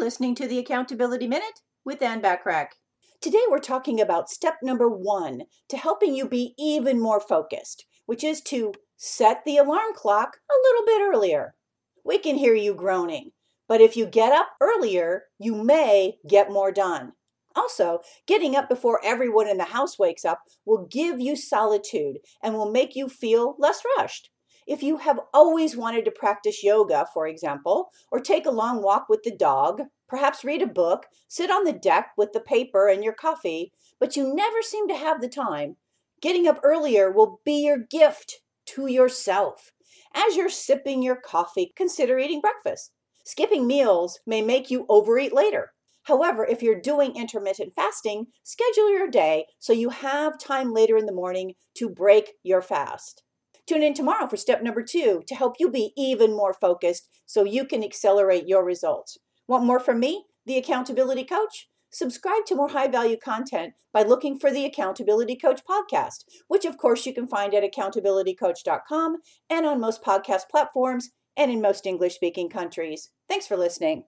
listening to the Accountability Minute with Ann Bachrach. Today we're talking about step number one to helping you be even more focused, which is to set the alarm clock a little bit earlier. We can hear you groaning, but if you get up earlier, you may get more done. Also, getting up before everyone in the house wakes up will give you solitude and will make you feel less rushed. If you have always wanted to practice yoga, for example, or take a long walk with the dog, perhaps read a book, sit on the deck with the paper and your coffee, but you never seem to have the time, getting up earlier will be your gift to yourself. As you're sipping your coffee, consider eating breakfast. Skipping meals may make you overeat later. However, if you're doing intermittent fasting, schedule your day so you have time later in the morning to break your fast. Tune in tomorrow for step number two to help you be even more focused so you can accelerate your results. Want more from me, the Accountability Coach? Subscribe to more high value content by looking for the Accountability Coach podcast, which of course you can find at accountabilitycoach.com and on most podcast platforms and in most English speaking countries. Thanks for listening.